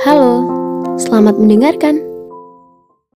Halo, selamat mendengarkan.